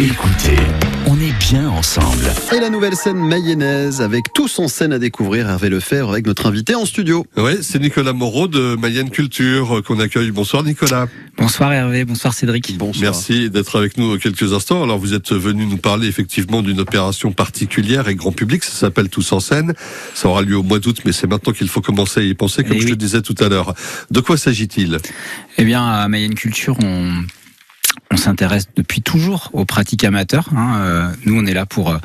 Écoutez, on est bien ensemble. Et la nouvelle scène mayonnaise avec tous en scène à découvrir, Hervé Lefebvre avec notre invité en studio. Ouais, c'est Nicolas Moreau de Mayenne Culture euh, qu'on accueille. Bonsoir Nicolas. Bonsoir Hervé, bonsoir Cédric. Bonsoir. Merci d'être avec nous quelques instants. Alors vous êtes venu nous parler effectivement d'une opération particulière et grand public, ça s'appelle Tous en scène. Ça aura lieu au mois d'août, mais c'est maintenant qu'il faut commencer à y penser, comme Eh je oui. le disais tout à l'heure. De quoi s'agit-il? Eh bien, à Mayenne Culture, on, on s'intéresse depuis toujours aux pratiques amateurs. hein. Euh, Nous, on est là pour euh,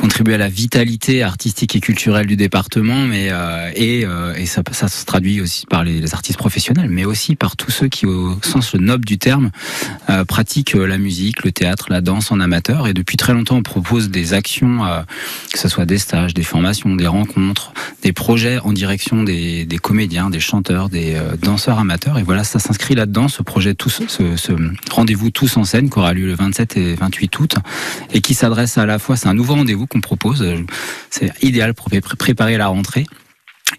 contribuer à la vitalité artistique et culturelle du département, mais euh, et, et ça, ça se traduit aussi par les, artistes professionnels, mais aussi par tous ceux qui, au sens noble du terme, pratiquent la musique, le théâtre, la danse en amateur. Et depuis très longtemps, on propose des actions, que ce soit des stages, des formations, des rencontres, des projets en direction des, des comédiens, des chanteurs, des danseurs amateurs. Et voilà, ça s'inscrit là-dedans, ce projet, tous, ce, ce rendez-vous tous en scène qui aura lieu le 27 et 28 août et qui s'adresse à la fois, c'est un nouveau rendez-vous qu'on propose, euh, c'est idéal pour pré- préparer la rentrée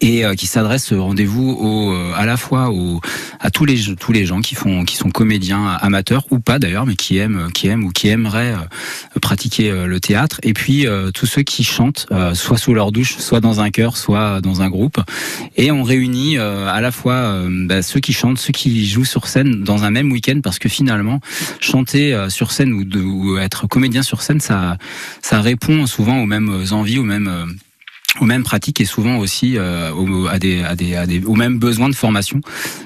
et euh, qui s'adresse rendez-vous euh, à la fois au, à tous les tous les gens qui font qui sont comédiens amateurs ou pas d'ailleurs mais qui aiment qui aiment ou qui aimeraient euh, pratiquer le théâtre. Et puis tous ceux qui chantent soit sous leur douche soit dans un chœur soit dans un groupe. Et on réunit à la fois bah, ceux qui chantent ceux qui jouent sur scène dans un même week-end parce que finalement chanter sur scène ou, de, ou être comédien sur scène ça ça répond souvent aux mêmes envies aux mêmes aux mêmes pratiques et souvent aussi euh, aux, à des, à des, à des, aux mêmes besoins de formation.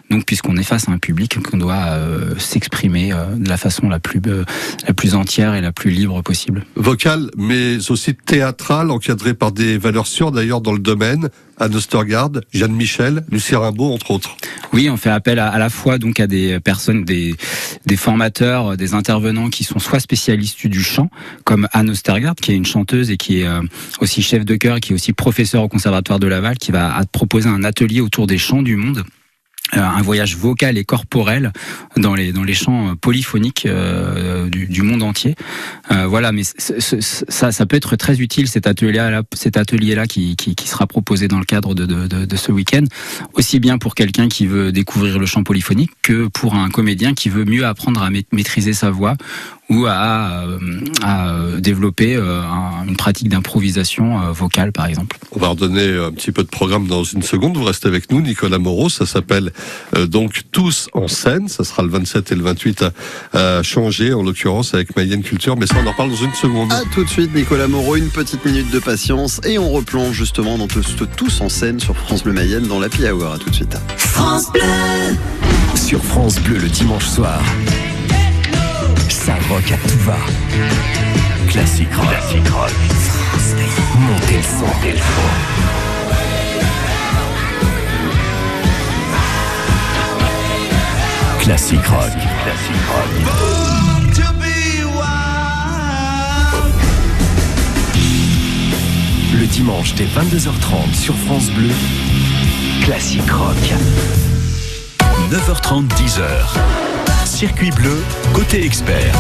Donc, puisqu'on est face à un public, qu'on doit euh, s'exprimer euh, de la façon la plus, euh, la plus entière et la plus libre possible. Vocal, mais aussi théâtral, encadré par des valeurs sûres d'ailleurs dans le domaine. Anne Ostergaard, Jeanne Michel, Lucie Rimbaud, entre autres. Oui, on fait appel à, à la fois donc à des personnes, des, des formateurs, des intervenants qui sont soit spécialistes du chant, comme Anne Ostergaard, qui est une chanteuse et qui est euh, aussi chef de chœur, qui est aussi professeur au Conservatoire de Laval, qui va proposer un atelier autour des chants du monde. Euh, un voyage vocal et corporel dans les dans euh, polyphoniques euh, du monde Euh, voilà, mais ça ça peut être très utile cet atelier là cet atelier là qui, qui, sera proposé dans le cadre de, ce week-end, aussi bien pour quelqu'un qui veut découvrir le chant polyphonique que pour un comédien qui veut mieux apprendre à ma- maîtriser sa voix ou à, euh, euh, développer un- une pratique d'improvisation vocale par exemple. On va redonner un petit peu de programme dans une seconde. Vous restez avec nous, Nicolas Moreau. Ça s'appelle donc Tous en scène. Ça sera le 27 et le 28 à, changer, en l'occurrence avec Culture. Mais ça, on en parle dans une seconde. À tout de suite, Nicolas Moreau, une petite minute de patience et on replonge justement dans tout- tout- tous en scène sur France Bleu Mayenne dans l'Happy Hour. À tout de suite. Sur France Bleu le dimanche soir. Ça rock à tout va. Classique rock. Classique rock. Montez le son. Montez le son. Classique rock. Classique rock. Dimanche dès 22h30 sur France Bleu. Classique rock. 9h30, 10h. Circuit bleu, côté expert.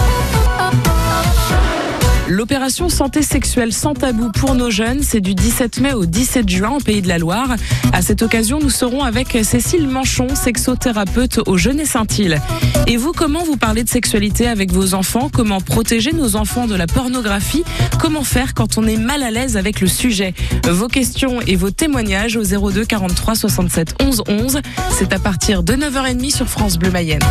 L'opération santé sexuelle sans tabou pour nos jeunes, c'est du 17 mai au 17 juin au Pays de la Loire. À cette occasion, nous serons avec Cécile Manchon, sexothérapeute au Jeunet Saint-Île. Et vous, comment vous parlez de sexualité avec vos enfants? Comment protéger nos enfants de la pornographie? Comment faire quand on est mal à l'aise avec le sujet? Vos questions et vos témoignages au 02 43 67 11 11. C'est à partir de 9h30 sur France Bleu Mayenne.